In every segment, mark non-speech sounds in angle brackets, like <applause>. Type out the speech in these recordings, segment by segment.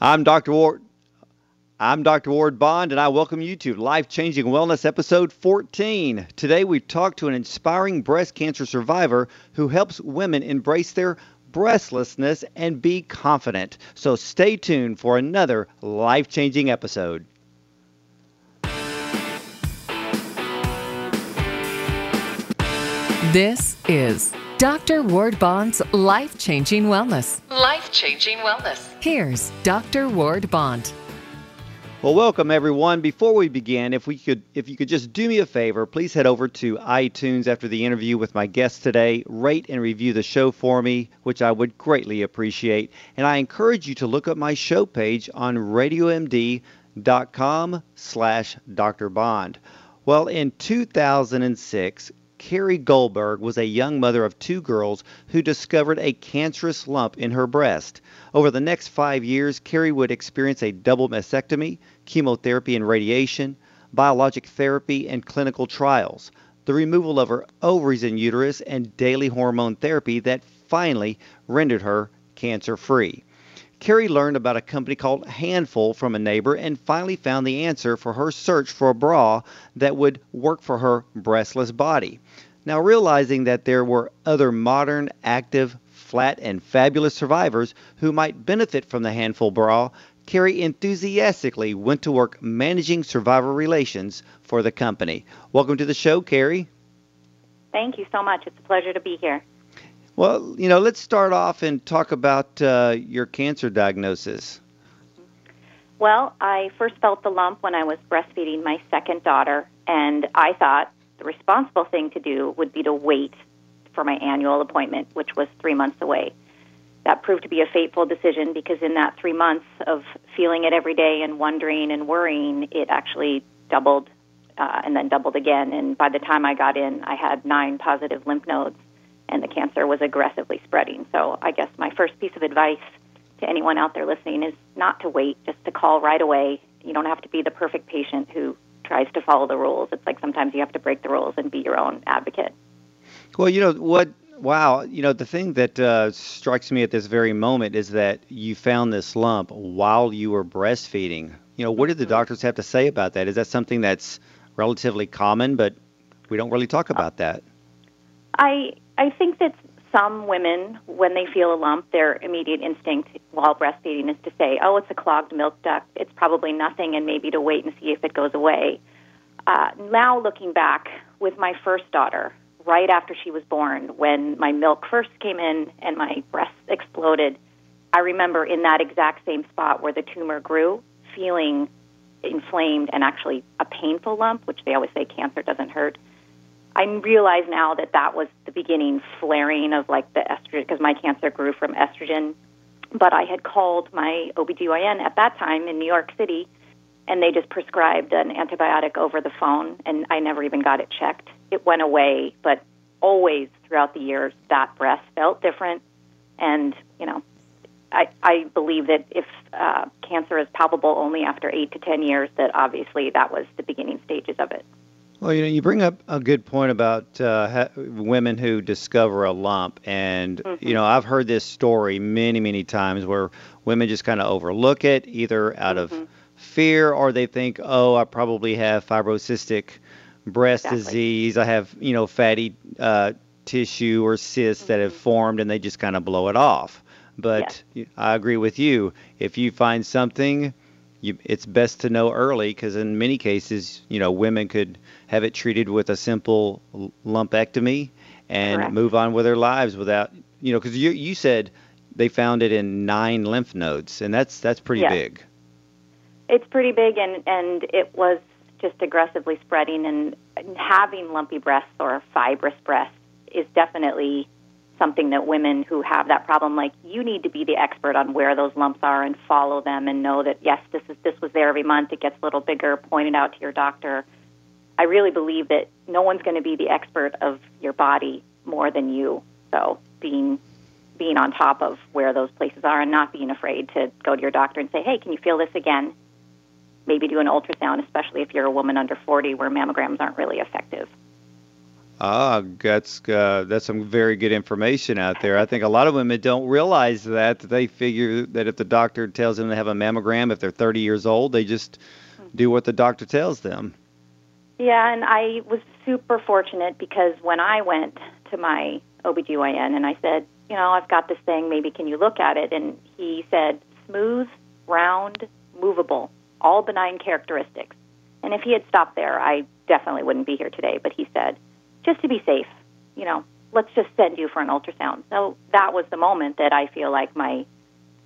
I'm Dr. Ward. I'm Dr. Ward Bond, and I welcome you to Life Changing Wellness episode 14. Today, we talk to an inspiring breast cancer survivor who helps women embrace their breastlessness and be confident. So, stay tuned for another life changing episode. This is Dr. Ward Bond's Life Changing Wellness. Life Changing Wellness. Here's Dr. Ward Bond. Well, welcome everyone. Before we begin, if we could if you could just do me a favor, please head over to iTunes after the interview with my guest today, rate and review the show for me, which I would greatly appreciate. And I encourage you to look up my show page on radiomd.com slash Dr. Bond. Well, in 2006, Cary Goldberg was a young mother of two girls who discovered a cancerous lump in her breast. Over the next five years, Cary would experience a double mastectomy, chemotherapy and radiation, biologic therapy, and clinical trials, the removal of her ovaries and uterus, and daily hormone therapy that finally rendered her cancer free. Cary learned about a company called Handful from a neighbor and finally found the answer for her search for a bra that would work for her breastless body. Now, realizing that there were other modern, active, flat, and fabulous survivors who might benefit from the Handful bra, Cary enthusiastically went to work managing survivor relations for the company. Welcome to the show, Cary. Thank you so much. It's a pleasure to be here. Well, you know, let's start off and talk about uh, your cancer diagnosis. Well, I first felt the lump when I was breastfeeding my second daughter, and I thought the responsible thing to do would be to wait for my annual appointment, which was three months away. That proved to be a fateful decision because in that three months of feeling it every day and wondering and worrying, it actually doubled uh, and then doubled again. And by the time I got in, I had nine positive lymph nodes and the cancer was aggressively spreading. So I guess my first piece of advice to anyone out there listening is not to wait, just to call right away. You don't have to be the perfect patient who tries to follow the rules. It's like sometimes you have to break the rules and be your own advocate. Well, you know what? Wow, you know the thing that uh, strikes me at this very moment is that you found this lump while you were breastfeeding. You know, what did the mm-hmm. doctors have to say about that? Is that something that's relatively common, but we don't really talk about that? I I think that some women, when they feel a lump, their immediate instinct while breastfeeding is to say, "Oh, it's a clogged milk duct. It's probably nothing," and maybe to wait and see if it goes away. Uh, now, looking back, with my first daughter, right after she was born, when my milk first came in and my breast exploded, I remember in that exact same spot where the tumor grew, feeling inflamed and actually a painful lump, which they always say cancer doesn't hurt. I realize now that that was the beginning flaring of like the estrogen because my cancer grew from estrogen. But I had called my OBGYN at that time in New York City and they just prescribed an antibiotic over the phone and I never even got it checked. It went away, but always throughout the years that breast felt different and, you know, I, I believe that if uh, cancer is palpable only after eight to ten years, that obviously that was the beginning stages of it. Well, you know, you bring up a good point about uh, ha- women who discover a lump, and mm-hmm. you know, I've heard this story many, many times where women just kind of overlook it, either out mm-hmm. of fear or they think, oh, I probably have fibrocystic breast exactly. disease, I have you know fatty uh, tissue or cysts mm-hmm. that have mm-hmm. formed, and they just kind of blow it off. But yes. I agree with you. If you find something you, it's best to know early because in many cases, you know, women could have it treated with a simple lumpectomy and Correct. move on with their lives without, you know, because you you said they found it in nine lymph nodes, and that's that's pretty yes. big. It's pretty big, and and it was just aggressively spreading, and having lumpy breasts or fibrous breasts is definitely something that women who have that problem like you need to be the expert on where those lumps are and follow them and know that yes this is this was there every month. It gets a little bigger point it out to your doctor. I really believe that no one's going to be the expert of your body more than you so being being on top of where those places are and not being afraid to go to your doctor and say hey can you feel this again? Maybe do an ultrasound especially if you're a woman under 40 where mammograms aren't really effective Ah, that's uh, that's some very good information out there. I think a lot of women don't realize that. They figure that if the doctor tells them to have a mammogram, if they're 30 years old, they just do what the doctor tells them. Yeah, and I was super fortunate because when I went to my OBGYN and I said, you know, I've got this thing, maybe can you look at it? And he said, smooth, round, movable, all benign characteristics. And if he had stopped there, I definitely wouldn't be here today. But he said, just to be safe, you know, let's just send you for an ultrasound. So that was the moment that I feel like my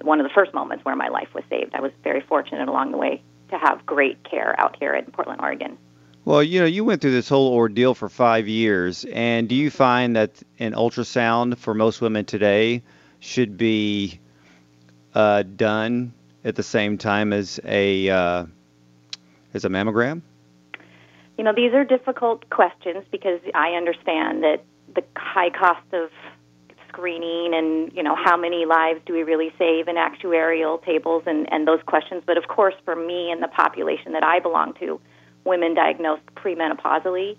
one of the first moments where my life was saved. I was very fortunate along the way to have great care out here in Portland, Oregon. Well, you know, you went through this whole ordeal for five years, and do you find that an ultrasound for most women today should be uh, done at the same time as a uh, as a mammogram? You know, these are difficult questions because I understand that the high cost of screening and you know how many lives do we really save in actuarial tables and and those questions. But of course for me and the population that I belong to women diagnosed premenopausally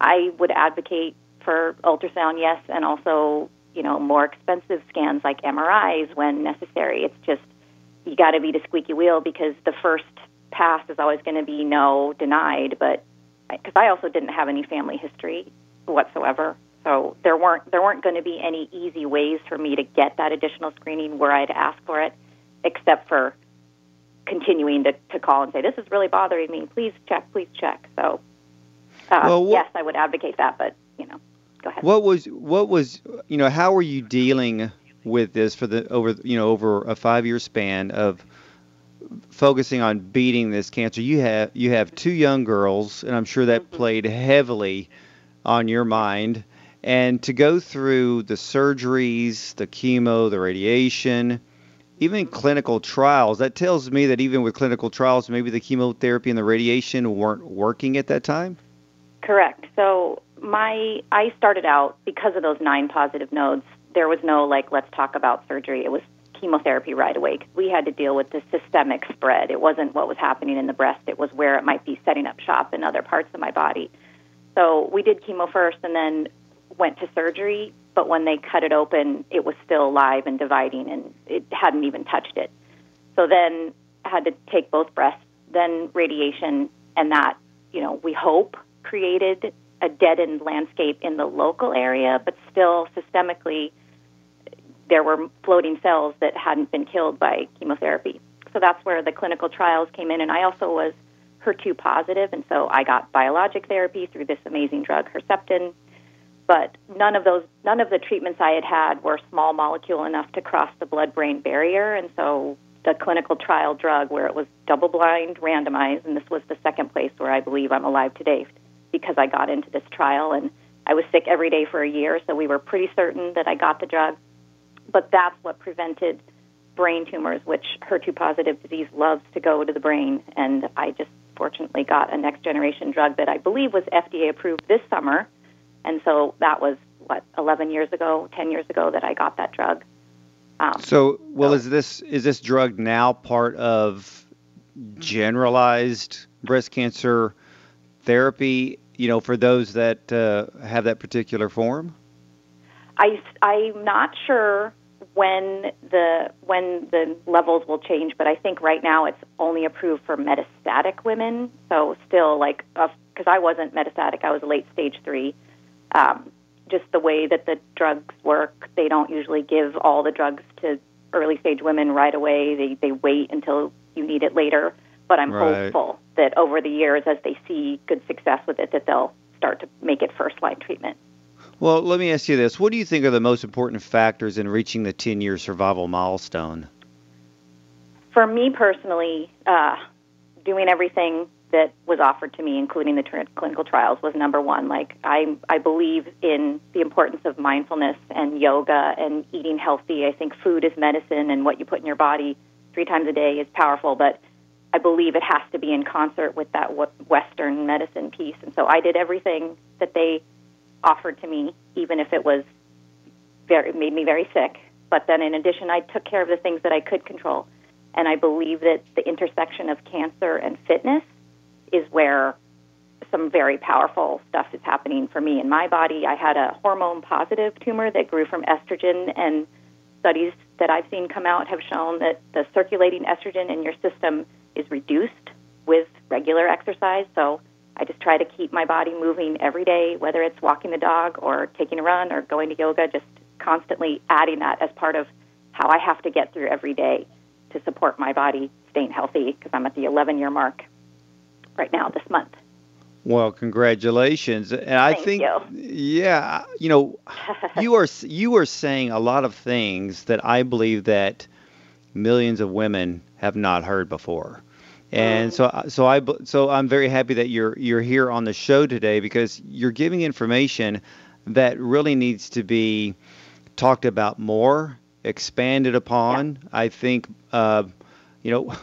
I would advocate for ultrasound yes and also you know more expensive scans like MRIs when necessary. It's just you got to be the squeaky wheel because the first pass is always going to be no denied. But because I also didn't have any family history whatsoever so there weren't there weren't going to be any easy ways for me to get that additional screening where I'd ask for it, except for continuing to, to call and say this is really bothering me. Please check. Please check. So uh, well, what, yes, I would advocate that, but you know, go ahead. What was what was you know how were you dealing with this for the over you know over a five year span of focusing on beating this cancer? You have you have two young girls, and I'm sure that mm-hmm. played heavily on your mind and to go through the surgeries, the chemo, the radiation, even clinical trials, that tells me that even with clinical trials, maybe the chemotherapy and the radiation weren't working at that time? Correct. So my I started out because of those nine positive nodes. There was no like let's talk about surgery. It was chemotherapy right away. We had to deal with the systemic spread. It wasn't what was happening in the breast. It was where it might be setting up shop in other parts of my body. So we did chemo first, and then went to surgery, but when they cut it open, it was still alive and dividing, and it hadn't even touched it. So then I had to take both breasts, then radiation, and that, you know, we hope created a deadened landscape in the local area, but still systemically there were floating cells that hadn't been killed by chemotherapy. So that's where the clinical trials came in, and I also was HER2 positive, and so I got biologic therapy through this amazing drug, Herceptin, but none of those none of the treatments I had had were small molecule enough to cross the blood brain barrier and so the clinical trial drug where it was double blind randomized and this was the second place where I believe I'm alive today because I got into this trial and I was sick every day for a year so we were pretty certain that I got the drug but that's what prevented brain tumors which HER2 positive disease loves to go to the brain and I just fortunately got a next generation drug that I believe was FDA approved this summer and so that was what 11 years ago, 10 years ago that I got that drug. Um, so, well, so, is this is this drug now part of generalized breast cancer therapy? You know, for those that uh, have that particular form. I I'm not sure when the when the levels will change, but I think right now it's only approved for metastatic women. So still like because I wasn't metastatic, I was late stage three um, just the way that the drugs work, they don't usually give all the drugs to early stage women right away. They they wait until you need it later. But I'm right. hopeful that over the years, as they see good success with it, that they'll start to make it first line treatment. Well, let me ask you this: What do you think are the most important factors in reaching the 10 year survival milestone? For me personally, uh, doing everything that was offered to me, including the clinical trials, was number one. Like I, I believe in the importance of mindfulness and yoga and eating healthy. I think food is medicine, and what you put in your body three times a day is powerful. But I believe it has to be in concert with that Western medicine piece. And so I did everything that they offered to me, even if it was very made me very sick. But then, in addition, I took care of the things that I could control. And I believe that the intersection of cancer and fitness is where some very powerful stuff is happening for me in my body. I had a hormone positive tumor that grew from estrogen, and studies that I've seen come out have shown that the circulating estrogen in your system is reduced with regular exercise. So I just try to keep my body moving every day, whether it's walking the dog or taking a run or going to yoga, just constantly adding that as part of how I have to get through every day to support my body staying healthy because I'm at the 11 year mark right now this month. Well, congratulations. And I Thank think you. yeah, you know, <laughs> you are you are saying a lot of things that I believe that millions of women have not heard before. And so so I so I'm very happy that you're you're here on the show today because you're giving information that really needs to be talked about more, expanded upon. I think uh, you know,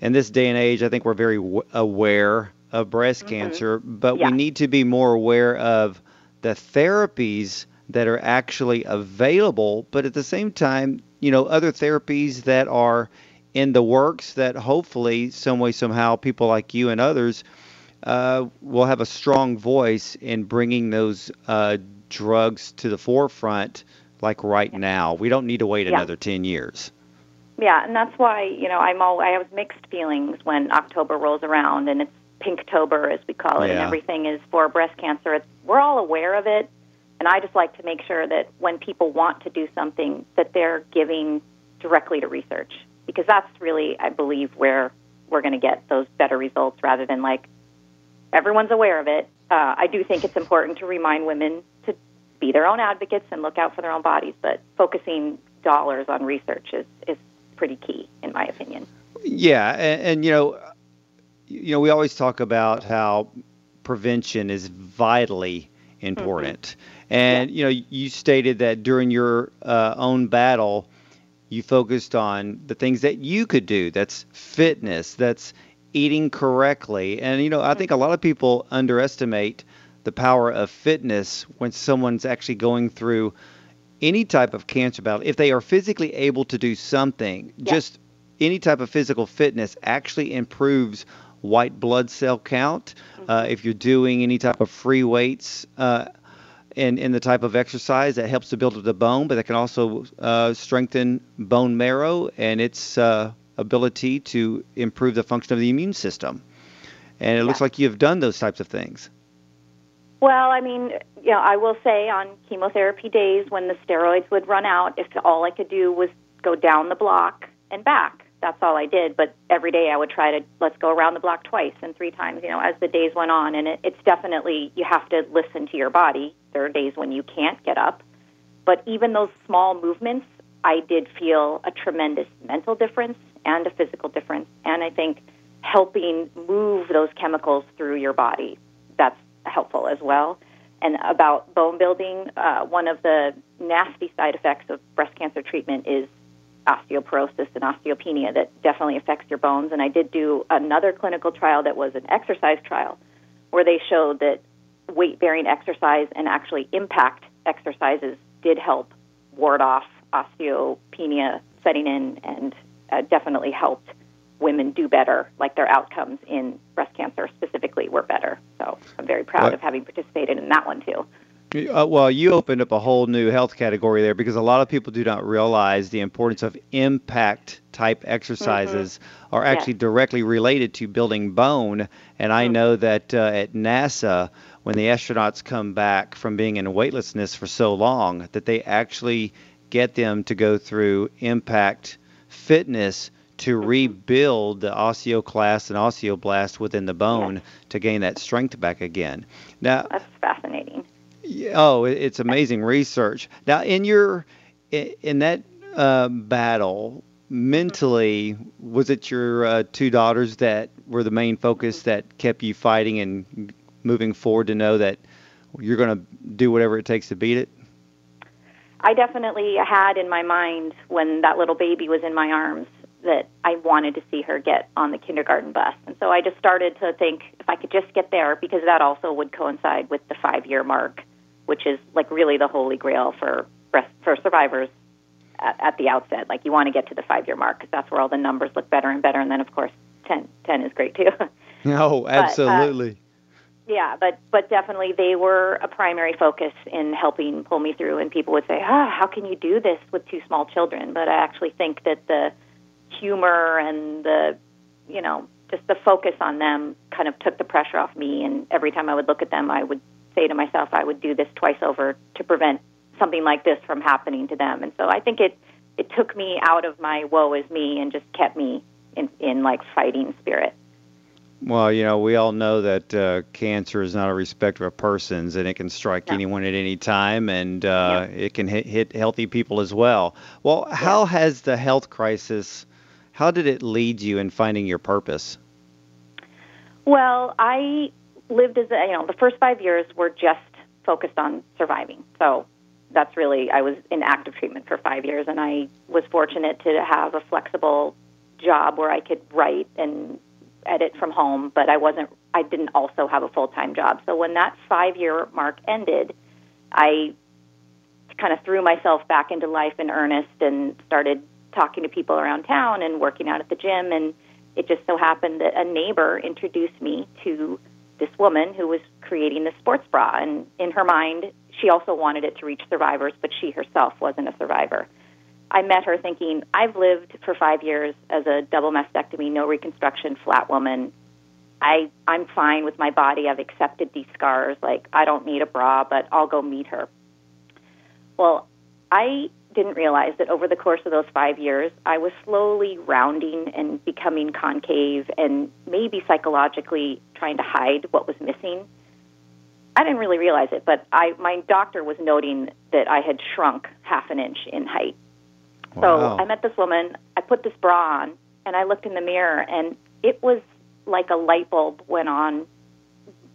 in this day and age, I think we're very w- aware of breast cancer, but Yeah. we need to be more aware of the therapies that are actually available, but at the same time, you know, other therapies that are in the works that hopefully, some way, somehow, people like you and others uh, will have a strong voice in bringing those uh, drugs to the forefront, like right now. We don't need to wait Yeah. another 10 years. Yeah, and that's why you know I'm all I have mixed feelings when October rolls around and it's Pinktober as we call it, yeah. and everything is for breast cancer. It's, we're all aware of it, and I just like to make sure that when people want to do something, that they're giving directly to research because that's really I believe where we're going to get those better results rather than like everyone's aware of it. Uh, I do think it's important to remind women to be their own advocates and look out for their own bodies, but focusing dollars on research is, is pretty key, in my opinion. Yeah, and, and you know, you know, we always talk about how prevention is vitally important, and you know, you stated that during your uh, own battle, you focused on the things that you could do. That's fitness. That's eating correctly, and you know, I think a lot of people underestimate the power of fitness when someone's actually going through any type of cancer battle, if they are physically able to do something, just any type of physical fitness actually improves white blood cell count. Uh, if you're doing any type of free weights uh, and, and the type of exercise that helps to build up the bone, but that can also uh, strengthen bone marrow and its uh, ability to improve the function of the immune system. And it looks like you've done those types of things. Well, I mean, you know, I will say on chemotherapy days when the steroids would run out, if all I could do was go down the block and back, that's all I did. But every day I would try to let's go around the block twice and three times, you know, as the days went on. And it, it's definitely you have to listen to your body. There are days when you can't get up, but even those small movements, I did feel a tremendous mental difference and a physical difference. And I think helping move those chemicals through your body, that's helpful as well. And about bone building, uh, one of the nasty side effects of breast cancer treatment is osteoporosis and osteopenia that definitely affects your bones. And I did do another clinical trial that was an exercise trial where they showed that weight bearing exercise and actually impact exercises did help ward off osteopenia setting in and uh, definitely helped women do better, like their outcomes in breast cancer specifically were better. So I'm very proud Right. of having participated in that one too. Uh, well, you opened up a whole new health category there because a lot of people do not realize the importance of impact type exercises are actually directly related to building bone. And I know that uh, at NASA, when the astronauts come back from being in weightlessness for so long, that they actually get them to go through impact fitness to rebuild the osteoclast and osteoblast within the bone to gain that strength back again. Now, That's fascinating. Oh, it's amazing research. Now, in your in that uh, battle, mentally, was it your uh, two daughters that were the main focus that kept you fighting and moving forward to know that you're going to do whatever it takes to beat it? I definitely had in my mind when that little baby was in my arms that I wanted to see her get on the kindergarten bus. And so I just started to think if I could just get there, because that also would coincide with the five year mark, which is like really the holy grail for breast, for survivors at, at the outset. Like you want to get to the five year mark because that's where all the numbers look better and better. And then, of course, 10, 10 is great too. <laughs> No, uh, absolutely. Yeah, but but definitely they were a primary focus in helping pull me through. And people would say, "Ah, how can you do this with two small children?" But I actually think that the humor and the you know just the focus on them kind of took the pressure off me. And every time I would look at them, I would say to myself, I would do this twice over to prevent something like this from happening to them. And so I think it it took me out of my woe is me and just kept me in in like fighting spirit. Well, you know, we all know that uh, cancer is not a respecter of persons, and it can strike no. anyone at any time, and uh, yeah. it can hit, hit, healthy people as well. Well, yeah. how has the health crisis? How did it lead you in finding your purpose? Well, I lived as a, you know, the first five years were just focused on surviving. So that's really I was in active treatment for five years, and I was fortunate to have a flexible job where I could write and edit from home, but I wasn't. I didn't also have a full time job. So when that five year mark ended, I kind of threw myself back into life in earnest and started talking to people around town and working out at the gym. And it just so happened that a neighbor introduced me to this woman who was creating the sports bra. And in her mind, she also wanted it to reach survivors, but she herself wasn't a survivor. I met her thinking, I've lived for five years as a double mastectomy, no reconstruction, flat woman. I, I'm fine with my body. I've accepted these scars. Like, I don't need a bra, but I'll go meet her. Well, I didn't realize that over the course of those five years, I was slowly rounding and becoming concave and maybe psychologically trying to hide what was missing. I didn't really realize it, but I, my doctor was noting that I had shrunk half an inch in height. Wow. So I met this woman, I put this bra on, and I looked in the mirror, and it was like a light bulb went on,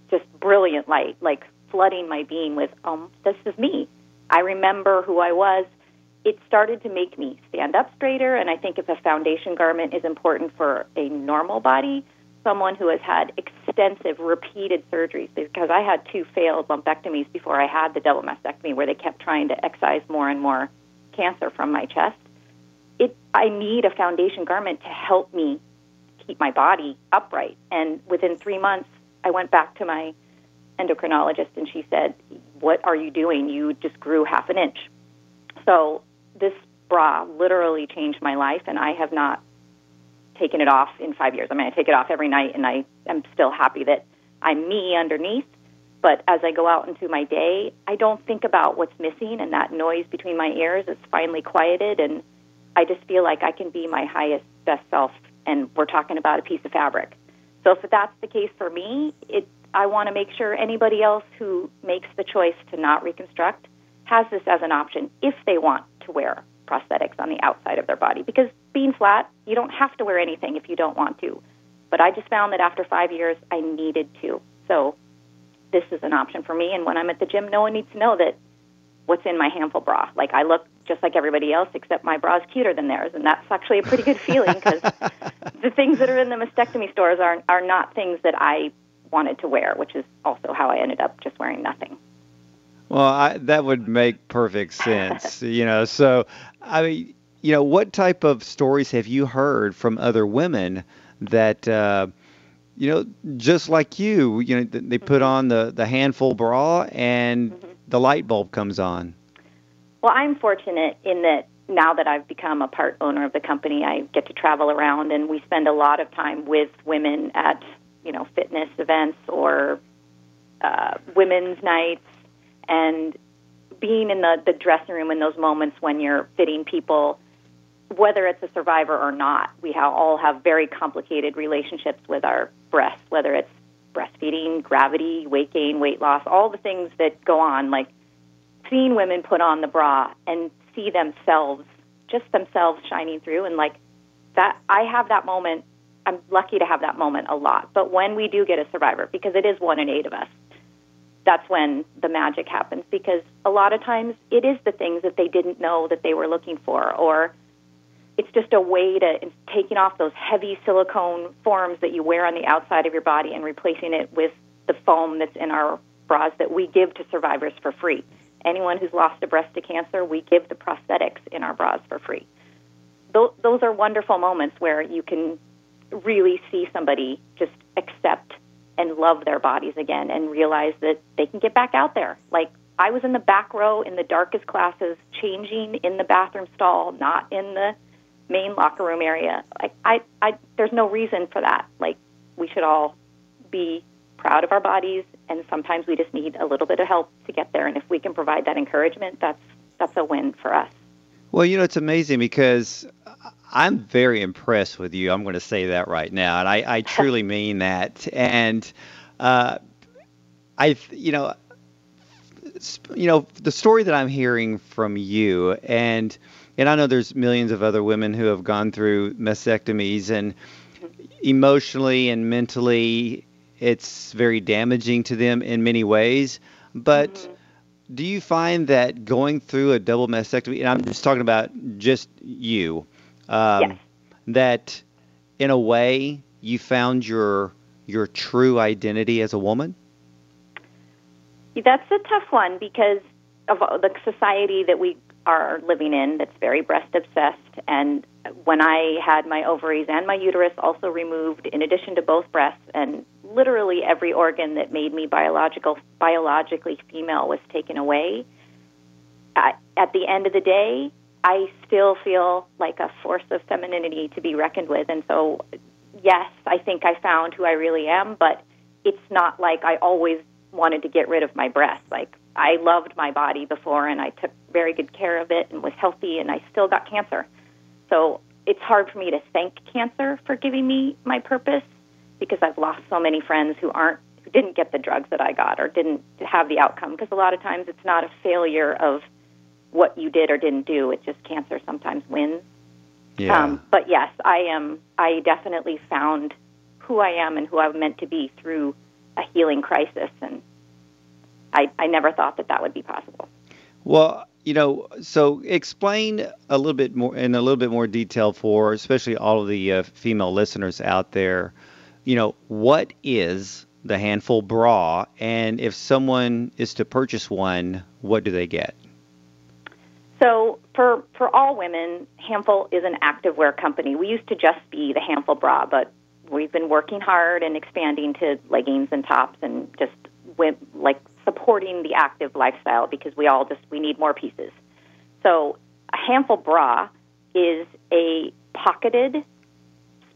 just brilliant light, like flooding my being with, um, this is me. I remember who I was. It started to make me stand up straighter, and I think if a foundation garment is important for a normal body, someone who has had extensive, repeated surgeries, because I had two failed lumpectomies before I had the double mastectomy, where they kept trying to excise more and more cancer from my chest it I need a foundation garment to help me keep my body upright. And within three months, I went back to my endocrinologist, and she said, "What are you doing? You just grew half an inch." So this bra literally changed my life, and I have not taken it off in five years. I mean, I take it off every night, and I am still happy that I'm me underneath. But as I go out into my day, I don't think about what's missing, and that noise between my ears is finally quieted, and I just feel like I can be my highest, best self, and we're talking about a piece of fabric. So if that's the case for me, it, I want to make sure anybody else who makes the choice to not reconstruct has this as an option if they want to wear prosthetics on the outside of their body. Because being flat, you don't have to wear anything if you don't want to. But I just found that after five years, I needed to. So this is an option for me. And when I'm at the gym, no one needs to know that what's in my handful bra. Like I look just like everybody else, except my bra is cuter than theirs, and that's actually a pretty good feeling because <laughs> the things that are in the mastectomy stores are are not things that I wanted to wear, which is also how I ended up just wearing nothing. Well, I, that would make perfect sense, <laughs> you know. So, I mean, you know, what type of stories have you heard from other women that? Uh, you know, just like you, you know, they put mm-hmm. on the, the handful bra and mm-hmm. the light bulb comes on. Well, I'm fortunate in that now that I've become a part owner of the company, I get to travel around and we spend a lot of time with women at, you know, fitness events or uh, women's nights and being in the, the dressing room in those moments when you're fitting people, whether it's a survivor or not, we have, all have very complicated relationships with our breasts, whether it's breastfeeding, gravity, weight gain, weight loss, all the things that go on. Like seen women put on the bra and see themselves, just themselves shining through, and like that, I have that moment. I'm lucky to have that moment a lot. But when we do get a survivor, because it is one in eight of us, that's when the magic happens. Because a lot of times it is the things that they didn't know that they were looking for, or it's just a way to taking off those heavy silicone forms that you wear on the outside of your body and replacing it with the foam that's in our bras that we give to survivors for free anyone who's lost a breast to cancer, we give the prosthetics in our bras for free. Those, are wonderful moments where you can really see somebody just accept and love their bodies again and realize that they can get back out there. Like I was in the back row in the darkest classes, changing in the bathroom stall, not in the main locker room area. Like I, I, there's no reason for that. Like we should all be proud of our bodies, and sometimes we just need a little bit of help to get there. And if we can provide that encouragement, that's that's a win for us. Well, you know, it's amazing because I'm very impressed with you. I'm going to say that right now, and I, I truly <laughs> mean that. And uh, I, you know, you know, the story that I'm hearing from you, and and I know there's millions of other women who have gone through mastectomies, and emotionally and mentally, it's very damaging to them in many ways. But mm-hmm. do you find that going through a double mastectomy, and I'm just talking about just you, um, yes. that in a way you found your your true identity as a woman? That's a tough one because of the society that we are living in that's very breast obsessed. And when I had my ovaries and my uterus also removed, in addition to both breasts, and literally every organ that made me biological biologically female was taken away. I, at the end of the day, I still feel like a force of femininity to be reckoned with. And so, yes, I think I found who I really am, but it's not like I always wanted to get rid of my breasts. Like, I loved my body before and I took very good care of it and was healthy, and I still got cancer. So, it's hard for me to thank cancer for giving me my purpose because I've lost so many friends who aren't who didn't get the drugs that I got or didn't have the outcome because a lot of times it's not a failure of what you did or didn't do. It's just cancer sometimes wins. Yeah. Um, but yes, I am. I definitely found who I am and who I'm meant to be through a healing crisis, and I, I never thought that that would be possible. Well, you know, so explain a little bit more in a little bit more detail for, especially all of the uh, female listeners out there. You know, what is the handful bra, and if someone is to purchase one, what do they get? So for for all women, Handful is an activewear company. We used to just be the Handful bra, but we've been working hard and expanding to leggings and tops and just like supporting the active lifestyle because we all just we need more pieces. So a Handful bra is a pocketed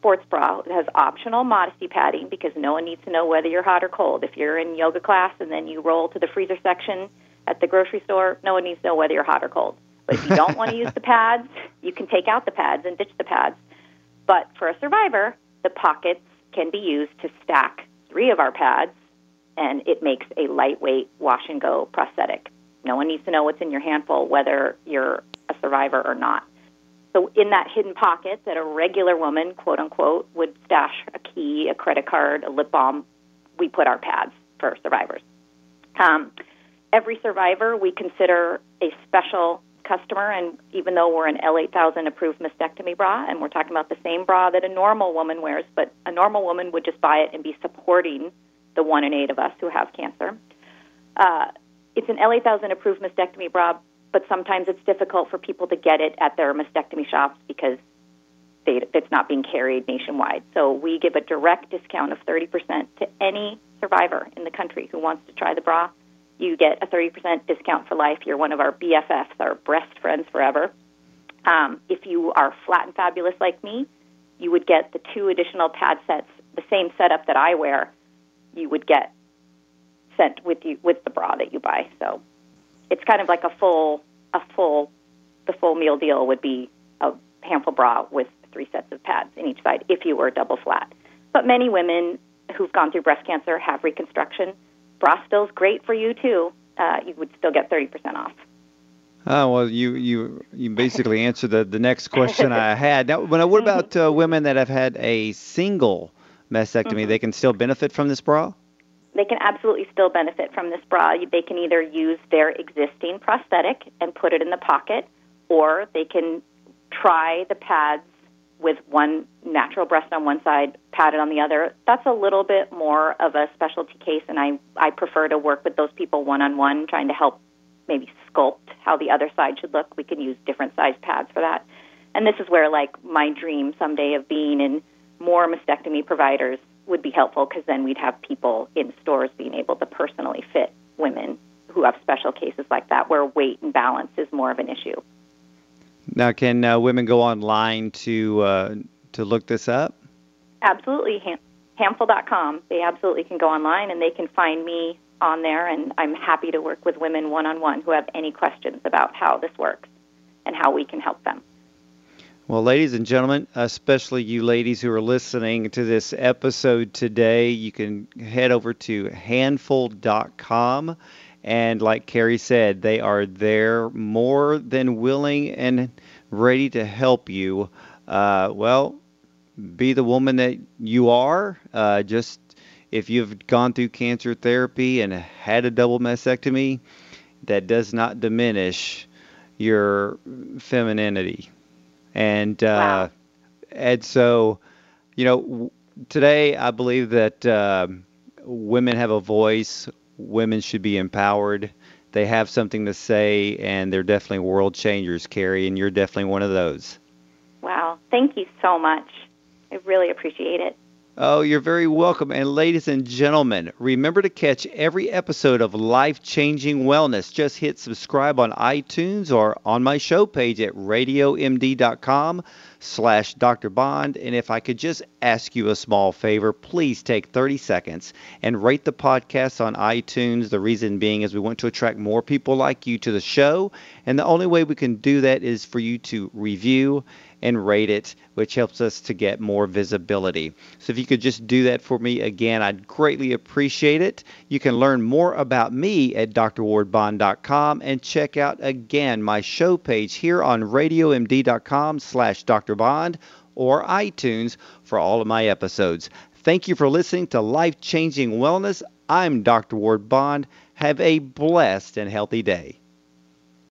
sports bra. It has optional modesty padding because no one needs to know whether you're hot or cold. If you're in yoga class and then you roll to the freezer section at the grocery store, no one needs to know whether you're hot or cold. But if you don't want to use the pads, you can take out the pads and ditch the pads. But for a survivor, the pockets can be used to stack three of our pads, and it makes a lightweight wash and go prosthetic. No one needs to know what's in your handful, whether you're a survivor or not. So, in that hidden pocket that a regular woman, quote unquote, would stash a key, a credit card, a lip balm, we put our pads for survivors. Um, every survivor we consider a special customer, and even though we're an L8000 approved mastectomy bra, and we're talking about the same bra that a normal woman wears, but a normal woman would just buy it and be supporting the one in eight of us who have cancer. Uh, it's an L8000 approved mastectomy bra, but sometimes it's difficult for people to get it at their mastectomy shops because they, it's not being carried nationwide. So we give a direct discount of 30% to any survivor in the country who wants to try the bra you get a 30% discount for life. You're one of our BFFs, our breast friends forever. Um, if you are flat and fabulous like me, you would get the two additional pad sets, the same setup that I wear. You would get sent with you with the bra that you buy. So it's kind of like a full a full the full meal deal would be a handful bra with three sets of pads in each side if you were double flat. But many women who've gone through breast cancer have reconstruction Brastill's great for you too. Uh, you would still get 30% off. Oh well, you you you basically <laughs> answered the the next question I had. Now, when, what about uh, women that have had a single mastectomy? Mm-hmm. They can still benefit from this bra. They can absolutely still benefit from this bra. They can either use their existing prosthetic and put it in the pocket, or they can try the pads with one natural breast on one side, padded on the other. That's a little bit more of a specialty case, and I, I prefer to work with those people one on one, trying to help maybe sculpt how the other side should look. We can use different size pads for that. And this is where, like, my dream someday of being in more mastectomy providers would be helpful because then we'd have people in stores being able to personally fit women who have special cases like that where weight and balance is more of an issue. Now, can uh, women go online to uh, to look this up? Absolutely, Ham- Handful.com. They absolutely can go online and they can find me on there, and I'm happy to work with women one on one who have any questions about how this works and how we can help them. Well, ladies and gentlemen, especially you ladies who are listening to this episode today, you can head over to handful.com. And like Cary said, they are there more than willing and ready to help you. Uh, well, be the woman that you are. Uh, just if you've gone through cancer therapy and had a double mastectomy, that does not diminish your femininity. And uh, wow. and so, you know, today I believe that uh, women have a voice. Women should be empowered. They have something to say, and they're definitely world changers, Cary. And you're definitely one of those. Wow! Thank you so much. I really appreciate it. Oh, you're very welcome. And ladies and gentlemen, remember to catch every episode of Life Changing Wellness. Just hit subscribe on iTunes or on my show page at radiomd.com slash Dr. Bond. And if I could just ask you a small favor, please take 30 seconds and rate the podcast on iTunes. The reason being is we want to attract more people like you to the show. And the only way we can do that is for you to review and rate it, which helps us to get more visibility. So if you could just do that for me again, I'd greatly appreciate it. You can learn more about me at drwardbond.com and check out again my show page here on radiomd.com slash drbond or iTunes for all of my episodes. Thank you for listening to Life Changing Wellness. I'm Dr. Ward Bond. Have a blessed and healthy day.